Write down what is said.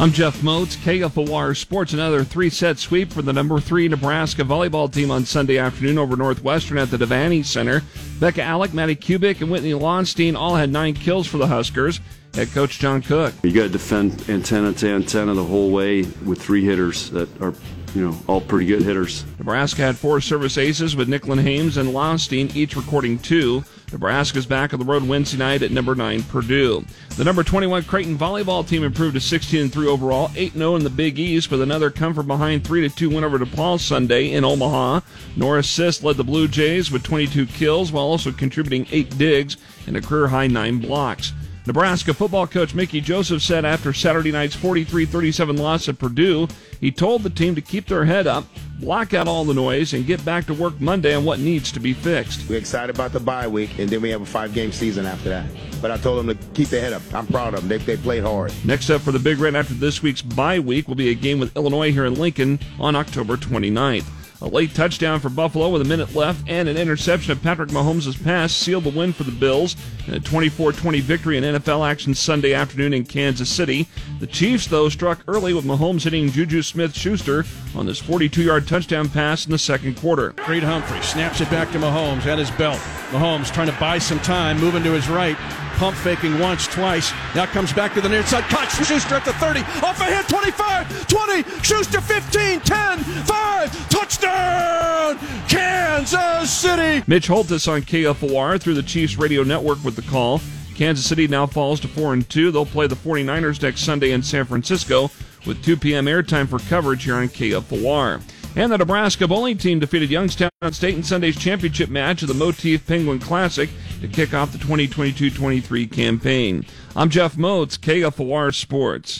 I'm Jeff Moats, KFOR Sports. Another three set sweep for the number three Nebraska volleyball team on Sunday afternoon over Northwestern at the Devaney Center. Bekka Allick, Madi Kubik, and Whitney Lauenstein all had nine kills for the Huskers. Head coach John Cook. You got to defend antenna to antenna the whole way with three hitters that are you know, all pretty good hitters. Nebraska had four service aces with Nicklin Hames and Lauenstein each recording two. Nebraska's back on the road Wednesday night at number 9 Purdue. The number 21 Creighton volleyball team improved to 16 3 overall, 8 0 in the Big East with another come from behind 3 2 win over DePaul Sunday in Omaha. Norah Sis led the Blue Jays with 22 kills while also contributing 8 digs and a career high 9 blocks. Nebraska football coach Mickey Joseph said after Saturday night's 43 37 loss at Purdue, he told the team to keep their head up, block out all the noise, and get back to work Monday on what needs to be fixed. We're excited about the bye week, and then we have a five game season after that. But I told them to keep their head up. I'm proud of them. They, they played hard. Next up for the Big Red after this week's bye week will be a game with Illinois here in Lincoln on October 29th. A late touchdown for Buffalo with a minute left and an interception of Patrick Mahomes' pass sealed the win for the Bills in a 24-20 victory in NFL action Sunday afternoon in Kansas City. The Chiefs, though, struck early with Mahomes hitting Juju Smith-Schuster on this 42-yard touchdown pass in the second quarter. Creed Humphrey snaps it back to Mahomes at his belt. Mahomes trying to buy some time, moving to his right pump faking once, twice. Now comes back to the near side. Cut. Schuster at the 30. Off ahead. 25, 20. Schuster 15, 10, 5. Touchdown! Kansas City. Mitch Holthus on KFOR through the Chiefs radio network with the call. Kansas City now falls to 4 and 2. They'll play the 49ers next Sunday in San Francisco with 2 p.m. airtime for coverage here on KFOR. And the Nebraska bowling team defeated Youngstown State in Sunday's championship match of the Motif Penguin Classic to kick off the 2022-23 campaign. I'm Jeff Moats, KFOR Sports.